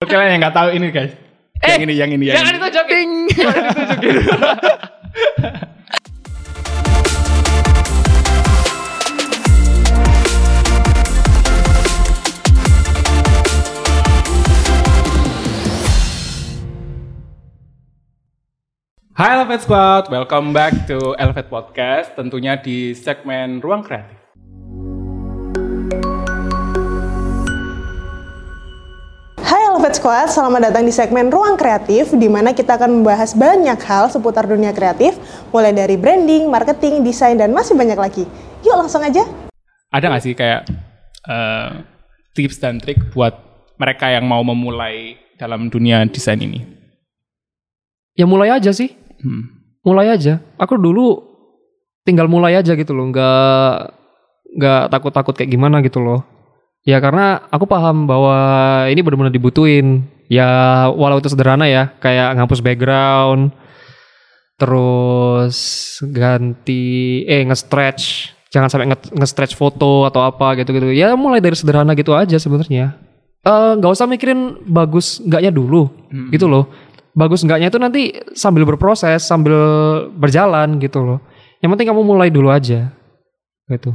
Oke lah yang nggak tahu ini guys. Eh, yang ini, yang ini, yang Jangan ini. ditunjukin. Jangan ditunjukin. Hai Elevate Squad, welcome back to Elevate Podcast. Tentunya di segmen Ruang Kreatif. Elevate Squad, selamat datang di segmen Ruang Kreatif di mana kita akan membahas banyak hal seputar dunia kreatif, mulai dari branding, marketing, desain, dan masih banyak lagi. Yuk langsung aja. Ada nggak sih kayak eh, tips dan trik buat mereka yang mau memulai dalam dunia desain ini? ya mulai aja sih. Hmm. Mulai aja. Aku dulu tinggal mulai aja gitu loh. Nggak nggak takut-takut kayak gimana gitu loh. Ya karena aku paham bahwa ini benar-benar dibutuhin. Ya walau itu sederhana ya, kayak ngapus background, terus ganti eh nge-stretch, jangan sampai nge- nge-stretch foto atau apa gitu-gitu. Ya mulai dari sederhana gitu aja sebenarnya. Eh, nggak usah mikirin bagus enggaknya dulu, gitu loh. Bagus enggaknya itu nanti sambil berproses, sambil berjalan gitu loh. Yang penting kamu mulai dulu aja, gitu.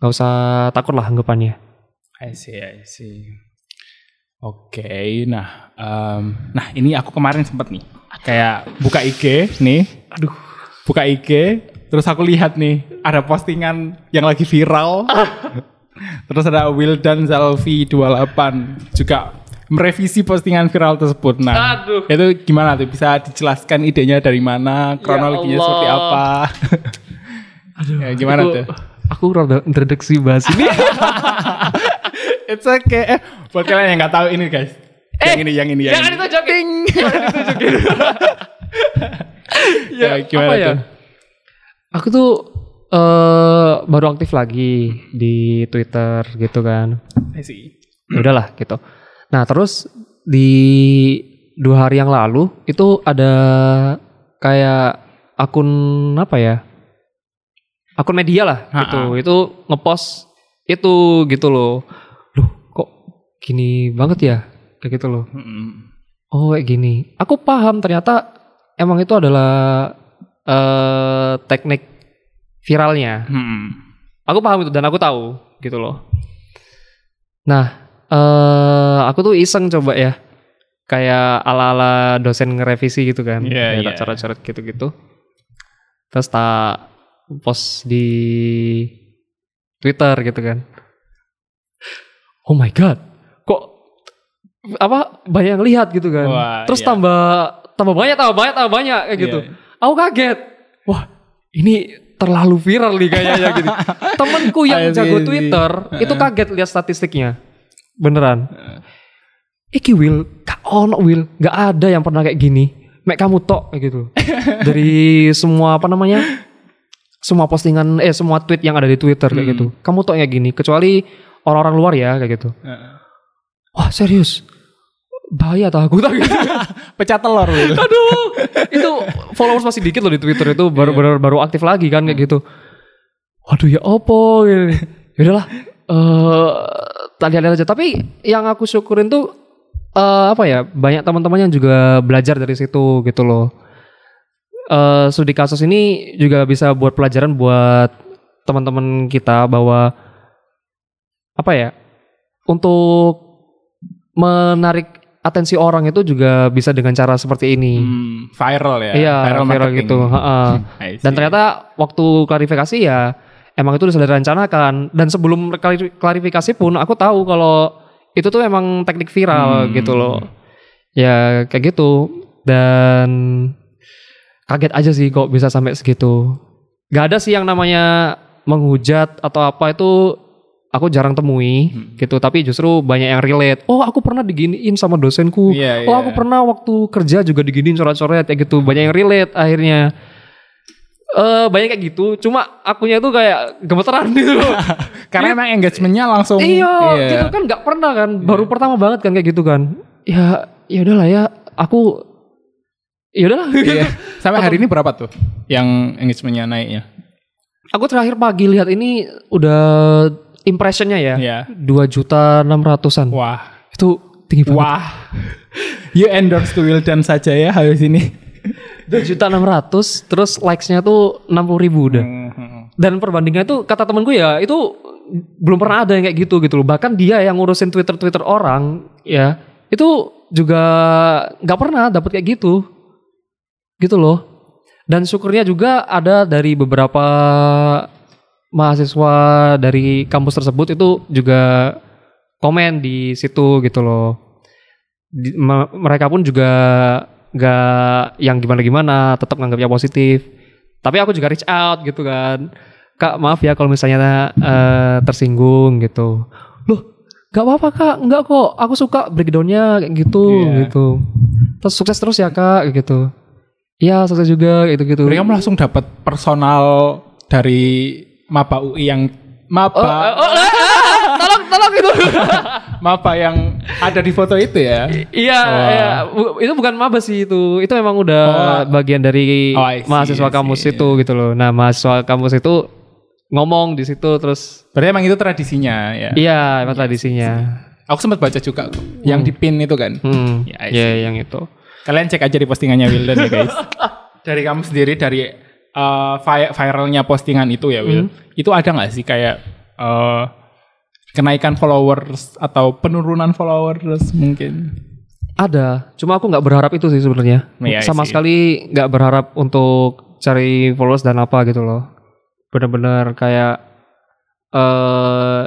Gak usah takut lah anggapannya. I see, I see. Oke, nah, em, nah ini aku kemarin sempet nih, kayak buka IG nih, Aduh. buka IG, terus aku lihat nih ada postingan yang lagi viral, terus ada Wildan Zalvi 28 juga merevisi postingan viral tersebut. Nah, Aduh. itu gimana tuh? Bisa dijelaskan idenya dari mana, kronologinya Allah. seperti apa? ya, gimana Aku- tuh? Aku rada introduksi bahas ini. It's okay. Eh, buat kalian yang nggak tahu ini guys, yang ini, yang ini, yang Jangan ini. ditunjukin. Jangan ditunjukin. Ya, gimana apa ya? tuh? Aku tuh eh baru aktif lagi di Twitter gitu kan. I see. Ya udahlah gitu. Nah terus di dua hari yang lalu itu ada kayak akun apa ya? Akun media lah gitu. Ha-ha. Itu ngepost itu gitu loh. Loh kok gini banget ya? Kayak gitu loh. Mm-mm. Oh kayak gini. Aku paham ternyata emang itu adalah eh teknik viralnya. Mm-mm. Aku paham itu dan aku tahu gitu loh. Nah, eh aku tuh iseng coba ya. Kayak ala-ala dosen ngerevisi gitu kan. Kayak iya. tak coret-coret gitu-gitu. Terus tak post di Twitter gitu kan. Oh my god. Kok apa banyak yang lihat gitu kan. Wah, Terus iya. tambah tambah banyak, tambah banyak, tambah banyak kayak gitu. Iya. Aku kaget. Wah, ini terlalu viral nih kayaknya gitu. Temenku yang jago. Twitter itu kaget lihat statistiknya. Beneran. Iki Will, gak ono Will, gak ada yang pernah kayak gini. Mek kamu tok kayak gitu. Dari semua apa namanya? Semua postingan eh semua tweet yang ada di Twitter kayak Hmm. gitu. Kamu tok kayak gini kecuali orang-orang luar ya kayak gitu. Heeh. Wah, serius. Bahaya tau aku tak gitu. Pecah telur gitu. Aduh, itu followers masih dikit loh di Twitter itu baru baru, baru aktif lagi kan kayak gitu. Waduh ya opo gitu. Ya udahlah. Eh tadi lihat aja. Tapi yang aku syukurin tuh eh apa ya? Banyak teman-teman yang juga belajar dari situ gitu loh. Eh studi kasus ini juga bisa buat pelajaran buat teman-teman kita bahwa apa ya? Untuk menarik atensi orang itu juga bisa dengan cara seperti ini. Hmm, viral ya. Iya, viral, marketing. gitu. see. Dan ternyata waktu klarifikasi ya emang itu sudah direncanakan. Dan sebelum klari- klarifikasi pun aku tahu kalau itu tuh emang teknik viral Hmm. gitu loh. Ya kayak gitu. Dan kaget aja sih kok bisa sampai segitu. Gak ada sih yang namanya menghujat atau apa itu aku jarang temui Hmm. gitu. Tapi justru banyak yang relate. Oh aku pernah diginiin sama dosenku. Iya, Oh iya. aku pernah waktu kerja juga diginiin coret-coret kayak gitu. Banyak yang relate akhirnya. Eh banyak kayak gitu. Cuma akunya tuh kayak gemeteran gitu. Karena emang engagementnya langsung. iya, gitu kan nggak pernah kan. Baru pertama banget kan kayak gitu kan. Ya ya udahlah ya. Aku ya udahlah. Iya. Sampai hari ini berapa tuh yang engagementnya naiknya? Aku terakhir pagi lihat ini udah impressionnya ya. Iya. Dua juta enam ratusan. Wah, Itu tinggi banget. Wah. You endorse to Wildan saja ya habis ini. Dua juta enam ratus, terus likes-nya tuh enam puluh ribu udah. Hmm. Dan perbandingannya tuh kata temenku ya itu belum pernah ada yang kayak gitu gitu loh. Bahkan dia yang ngurusin Twitter Twitter orang ya itu juga nggak pernah dapat kayak gitu, gitu loh. Dan syukurnya juga ada dari beberapa mahasiswa dari kampus tersebut itu juga komen di situ gitu loh. Di- me- mereka pun juga nggak yang gimana-gimana, tetap nganggapnya positif. Tapi aku juga reach out gitu kan. Kak maaf ya kalau misalnya eh, tersinggung gitu. Loh gak apa-apa kak, enggak kok. Aku suka breakdownnya kayak gitu Iya. gitu. Terus sukses terus ya kak kayak gitu. Iya sukses juga gitu gitu. Berarti kamu langsung dapat personal dari Maba UI yang Maba, Oh, oh, oh, ah, ah, tolong tolong itu. Maba yang ada di foto itu ya. Iya, Wah. iya. Itu bukan mabes sih itu. Itu emang udah Oh. bagian dari Oh, see, mahasiswa kampus itu gitu loh. Nah, mahasiswa kampus itu ngomong di situ terus Berarti emang itu tradisinya ya. iya, emang tradisinya. Aku sempat baca juga yang di pin itu kan. Hmm. Ya, Ya, yang itu. Kalian cek aja di postingannya Wildan ya guys. dari kamu sendiri dari uh, vi- viralnya postingan itu ya Will. Itu ada nggak sih kayak uh, kenaikan followers atau penurunan followers mungkin? Ada, cuma aku nggak berharap itu sih sebenarnya. I Sama sekali nggak berharap untuk cari followers dan apa gitu loh. Bener-bener kayak eh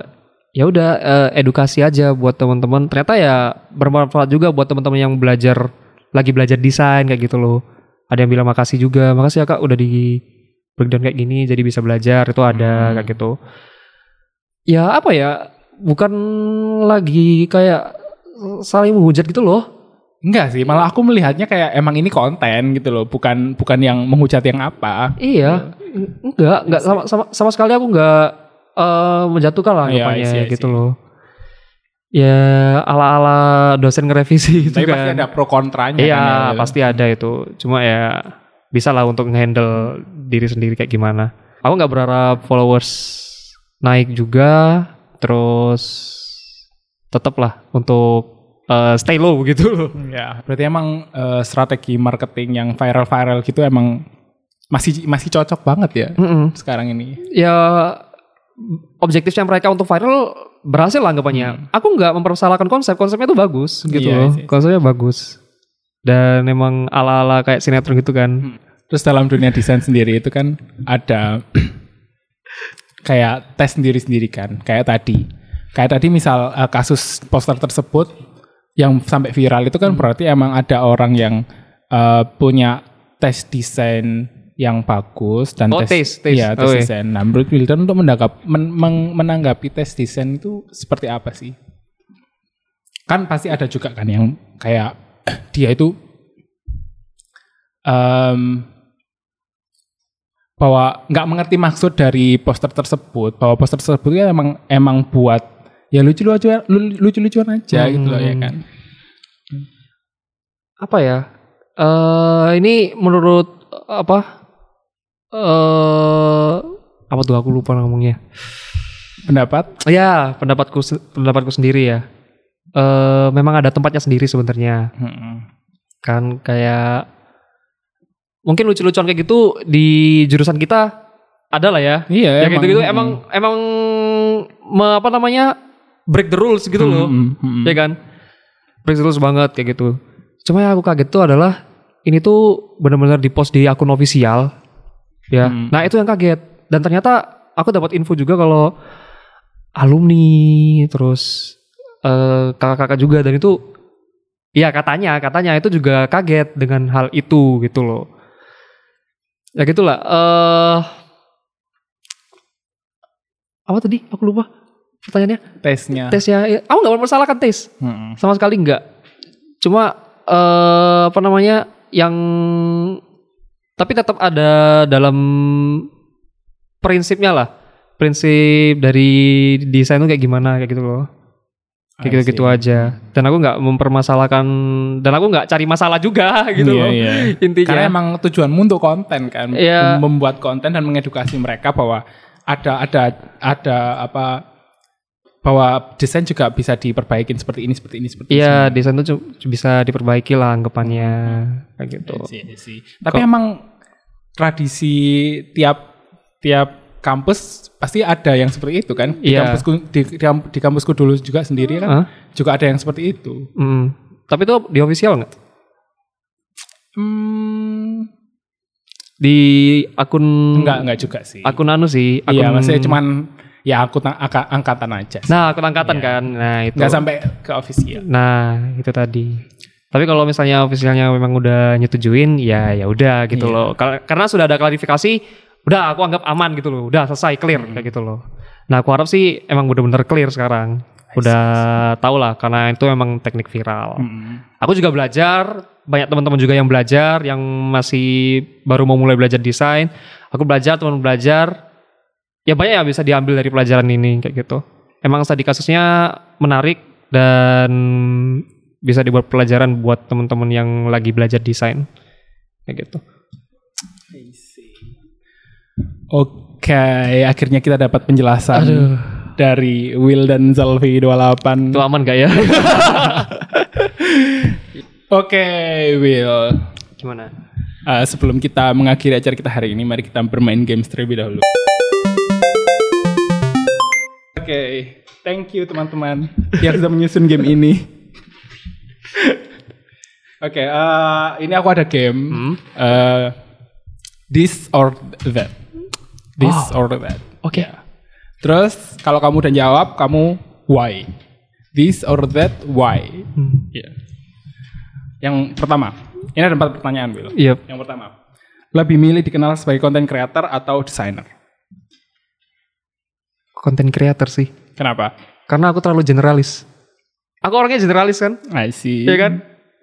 ya udah eh, edukasi aja buat teman-teman. Ternyata ya bermanfaat juga buat teman-teman yang belajar lagi belajar desain kayak gitu loh. Ada yang bilang makasih juga, makasih ya kak udah di breakdown kayak gini jadi bisa belajar itu ada Hmm. kayak gitu. Ya apa ya, bukan lagi kayak saling menghujat gitu loh. Enggak sih, malah aku melihatnya kayak emang ini konten gitu loh, bukan bukan yang menghujat yang apa. Iya, en- enggak, enggak sama sama sama sekali aku enggak eh, menjatuhkan lah Iya, anggapannya I see, I gitu loh. Ya ala-ala dosen ngerevisi itu Tapi pasti kan. ada pro kontranya Iya, kan ya. pasti ada itu. Cuma ya bisa lah untuk ngehandle diri sendiri kayak gimana. Aku nggak berharap followers naik juga, terus tetap lah untuk eh, stay low gitu loh. Ya, berarti emang eh, strategi marketing yang viral-viral gitu emang masih masih cocok banget ya Mm-mm. sekarang ini. ya objektifnya mereka untuk viral berhasil lah anggapannya. Aku nggak mempersalahkan konsep, konsepnya itu bagus gitu Hmm. Iya, loh. iya. Konsepnya bagus. Dan emang ala-ala kayak sinetron gitu kan. Terus dalam dunia desain sendiri itu kan ada kayak tes sendiri-sendiri kan, kayak tadi. Kayak tadi misal eh, kasus poster tersebut yang sampai viral itu kan berarti emang ada orang yang eh, punya tes desain yang bagus dan Oh, tes, tes. Iya, tes iya. desain. Nah, menurut Wildan untuk menanggap, men- meng- menanggapi tes desain itu seperti apa sih? Kan pasti ada juga kan yang kayak dia itu em, bahwa nggak mengerti maksud dari poster tersebut bahwa poster tersebut kan emang emang buat ya lucu-lucuan lucu-lucuan aja gitu loh ya Hmm. kan Apa ya? eh ini menurut apa? Eh apa tuh? Aku lupa ngomongnya. pendapat? Ya, pendapatku pendapatku sendiri ya. eh memang ada tempatnya sendiri sebenarnya. Kan kayak mungkin lucu-lucuan kayak gitu di jurusan kita ada lah ya. Iya ya gitu-gitu emang emang me- apa namanya break the rules gitu loh. Ya kan? Break the rules banget kayak gitu. Cuma yang aku kaget tuh adalah ini tuh benar-benar di post di akun ofisial ya. Hmm. nah itu yang kaget. Dan ternyata aku dapat info juga kalau alumni terus eh, kakak-kakak juga. Dan itu ya katanya katanya itu juga kaget dengan hal itu gitu loh. Ya gitulah eh apa tadi? Aku lupa pertanyaannya. Tesnya. Tesnya ya, aku nggak mempersalahkan tes. Mm-mm. sama sekali nggak. Cuma eh apa namanya yang tapi tetap ada dalam prinsipnya lah. Prinsip dari desain itu kayak gimana kayak gitu loh. Kayak gitu-gitu aja. Dan aku nggak mempermasalahkan dan aku nggak cari masalah juga gitu Iya, loh iya. intinya. Karena emang tujuanmu untuk konten kan, Iya. Mem- membuat konten dan mengedukasi mereka bahwa ada ada ada apa bahwa desain juga bisa diperbaikin seperti ini, seperti ini, seperti ini. Iya, desain tuh cu- bisa diperbaiki lah anggapannya kayak gitu. Iya sih, iya. Tapi emang tradisi tiap tiap kampus pasti ada yang seperti itu kan? Di Iya. kampusku di, di, di kampusku dulu juga sendiri kan Hah? juga ada yang seperti itu. Mm. Tapi itu di official nggak? Hmm, Di akun enggak enggak juga sih. akun anu sih, akun Iya, maksudnya cuman ya aku angka, angkatan aja. sih. Nah, akun angkatan Iya. kan. Nah, itu. Enggak sampai ke official. Nah, itu tadi. Tapi kalau misalnya ofisialnya memang udah nyetujuin, ya ya udah gitu Iya. loh. Kar- Karena sudah ada klarifikasi, udah aku anggap aman gitu loh. Udah selesai clear Hmm. kayak gitu loh. Nah, aku harap sih emang bener-bener clear sekarang. Udah tau lah karena itu emang teknik viral. Mm. Aku juga belajar, banyak teman-teman juga yang belajar, yang masih baru mau mulai belajar desain. Aku belajar, teman belajar. Ya banyak yang bisa diambil dari pelajaran ini kayak gitu. Emang tadi kasusnya menarik dan bisa dibuat pelajaran buat teman-teman yang lagi belajar desain kayak gitu. Oke, akhirnya kita dapat penjelasan Aduh. dari Will dan Zalvi 28. Itu aman gak ya? Oke, Will. Gimana? Uh, sebelum kita mengakhiri acara kita hari ini, mari kita bermain games terlebih dahulu. Oke, thank you teman-teman yang sudah menyusun game ini. Oke, uh, ini aku ada game. Hmm? Uh, this or that. This or that. Oke. Ya. Terus kalau kamu udah jawab, kamu why. This or that, why. Hmm. Ya. Yang pertama, ini ada empat pertanyaan, Will. Iya. Yang pertama, lebih milih dikenal sebagai content creator atau designer? Konten creator sih. Kenapa? Karena aku terlalu generalis. Aku orangnya generalis kan? I see. Iya kan?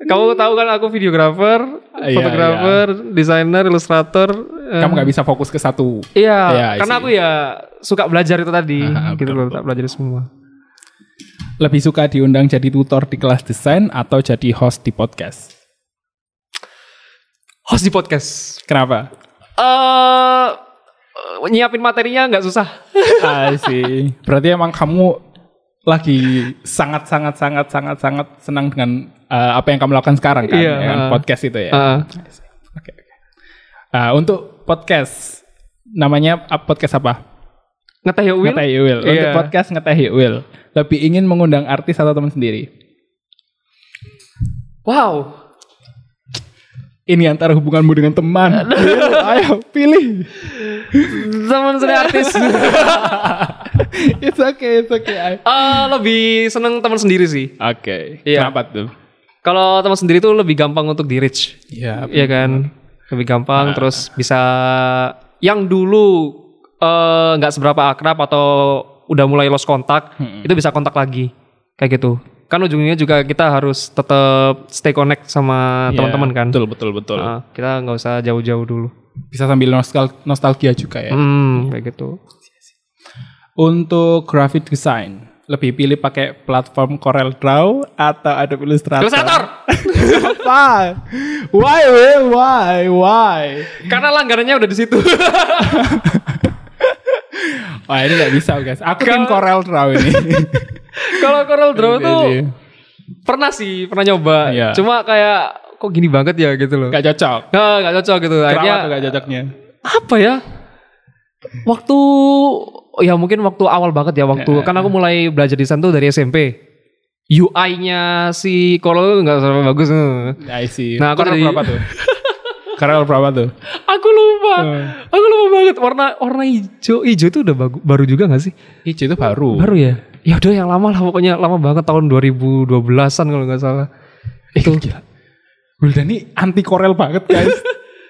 Kamu tahu kan aku videografer, Iya, fotografer, desainer, ilustrator. eh, Kamu nggak bisa fokus ke satu. Iya, Iya, I karena aku ya suka belajar itu tadi, Ah, gitu loh, tak belajar semua. Lebih suka diundang jadi tutor di kelas desain atau jadi host di podcast? Host di podcast. Kenapa? Eh, eh, nyiapin materinya nggak susah. I see. Berarti emang kamu lagi sangat sangat sangat sangat sangat senang dengan uh, apa yang kamu lakukan sekarang kan? Iya, Dengan uh. podcast itu ya. Oke. oke. Uh, untuk podcast namanya uh, podcast apa? ngeteh ya Will? Ngeteh Will. Untuk Iya. podcast Ngeteh Will. Lebih ingin mengundang artis atau teman sendiri? Wow. Ini antara hubunganmu dengan teman. Ayo pilih. Teman sendiri artis. it's okay, it's okay. Eh, lebih seneng teman sendiri sih. Oke. Iya. Kenapa tuh? Kalau teman sendiri tuh lebih gampang untuk di reach. Iya. Iya kan? Lebih gampang Nah. terus bisa yang dulu eh, nggak seberapa akrab atau udah mulai lost kontak, Hmm. itu bisa kontak lagi. Kayak gitu. Kan ujungnya juga kita harus tetap stay connect sama Iya, teman-teman kan. Betul, betul, betul. Nah, kita nggak usah jauh-jauh dulu. Bisa sambil nostal nostalgia juga ya. Hmm, kayak gitu. Untuk graphic design, lebih pilih pakai platform Corel Draw atau Adobe Illustrator? Illustrator! Why? Why? Why? Why? Karena langganannya udah di situ. Wah ini nggak bisa guys. Aku tim Corel Draw ini. Kalau Corel Draw tuh pernah sih, pernah nyoba. Iya. Cuma kayak kok gini banget ya gitu loh. Gak cocok. Nah, gak cocok gitu. Kenapa Akhirnya tuh gak cocoknya? apa ya? Waktu ya mungkin waktu awal banget ya waktu Ya. kan aku mulai belajar desain tuh dari SMP. UI-nya si Corel nggak seberapa bagus. I see. Nah, aku Corel dari- berapa tuh? Berapa tuh? Aku lupa. Hmm. Aku lupa banget warna warna hijau. Hijau itu udah bagu- baru juga gak sih? Hijau itu baru. Baru ya? Ya udah yang lama lah pokoknya lama banget tahun 2012-an kalau nggak salah. Itu. Wildan ini anti Corel banget guys.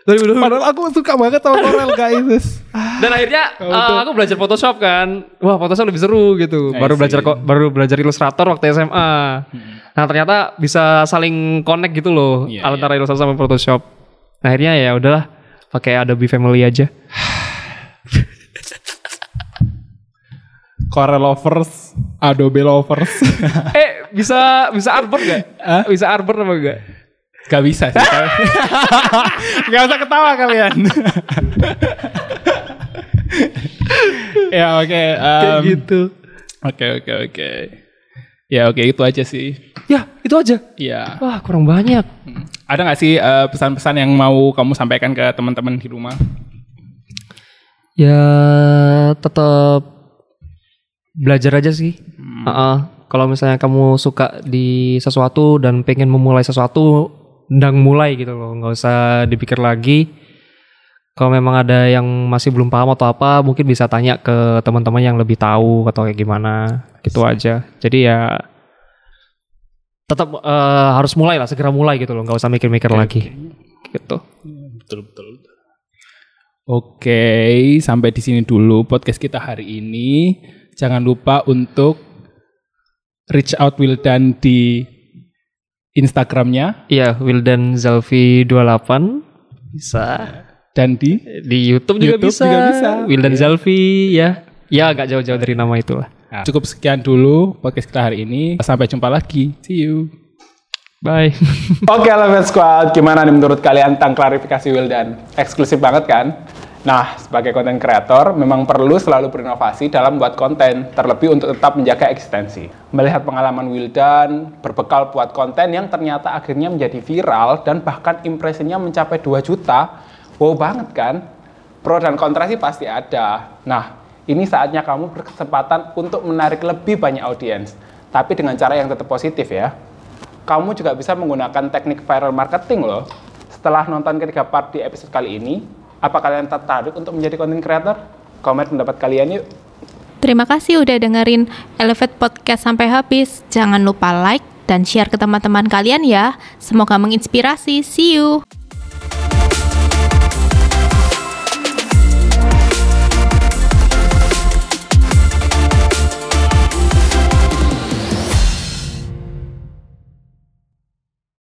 Padahal aku suka banget sama Corel guys. Dan akhirnya Oh, eh, betul. aku belajar Photoshop kan. Wah, Photoshop lebih seru gitu. I Baru belajar baru belajar Illustrator waktu SMA. Nah, ternyata bisa saling connect gitu loh Iya, antara Illustrator sama Photoshop. Akhirnya ya udahlah pakai Adobe Family aja. Corel lovers, Adobe lovers. eh, bisa bisa artboard gak? Hah? Bisa artboard apa enggak? Gak bisa sih. Gak usah ketawa kalian. ya oke. Kayak em, gitu. Oke oke oke. Ya oke itu aja sih. Ya, itu aja. Iya. Wah, kurang banyak. Hmm. Ada nggak sih eh, pesan-pesan yang mau kamu sampaikan ke teman-teman di rumah? Ya, tetap belajar aja sih. Heeh. Kalau misalnya kamu suka di sesuatu dan pengen memulai sesuatu, ndang mulai gitu loh. Nggak usah dipikir lagi. Kalau memang ada yang masih belum paham atau apa, mungkin bisa tanya ke teman-teman yang lebih tahu atau kayak gimana. Gitu aja. Jadi ya tetap eh, harus mulai lah, segera mulai gitu loh. Nggak usah mikir-mikir lagi. Gitu. Betul betul. Oke, sampai di sini dulu podcast kita hari ini. Jangan lupa untuk reach out Wildan di Instagramnya Iya, Wildan Zalfi 28 bisa. dan di Di YouTube juga YouTube bisa. juga bisa. Wildan Iya. Zalfi ya. Ya agak jauh-jauh dari nama itu lah. Nah, cukup sekian dulu podcast kita hari ini. Sampai jumpa lagi. See you. Bye. Oke, Eleven Squad, gimana nih menurut kalian tentang klarifikasi Wildan? Eksklusif banget kan? Nah, sebagai konten kreator, memang perlu selalu berinovasi dalam buat konten, terlebih untuk tetap menjaga eksistensi. Melihat pengalaman Wildan, berbekal buat konten yang ternyata akhirnya menjadi viral dan bahkan impresinya mencapai 2 juta, wow banget kan? Pro dan kontra sih pasti ada. Nah, ini saatnya kamu berkesempatan untuk menarik lebih banyak audiens, tapi dengan cara yang tetap positif ya kamu juga bisa menggunakan teknik viral marketing loh. Setelah nonton ketiga part di episode kali ini, apa kalian tertarik untuk menjadi content creator? Komen pendapat kalian yuk. Terima kasih udah dengerin Elevate Podcast sampai habis. Jangan lupa like dan share ke teman-teman kalian ya. Semoga menginspirasi. See you.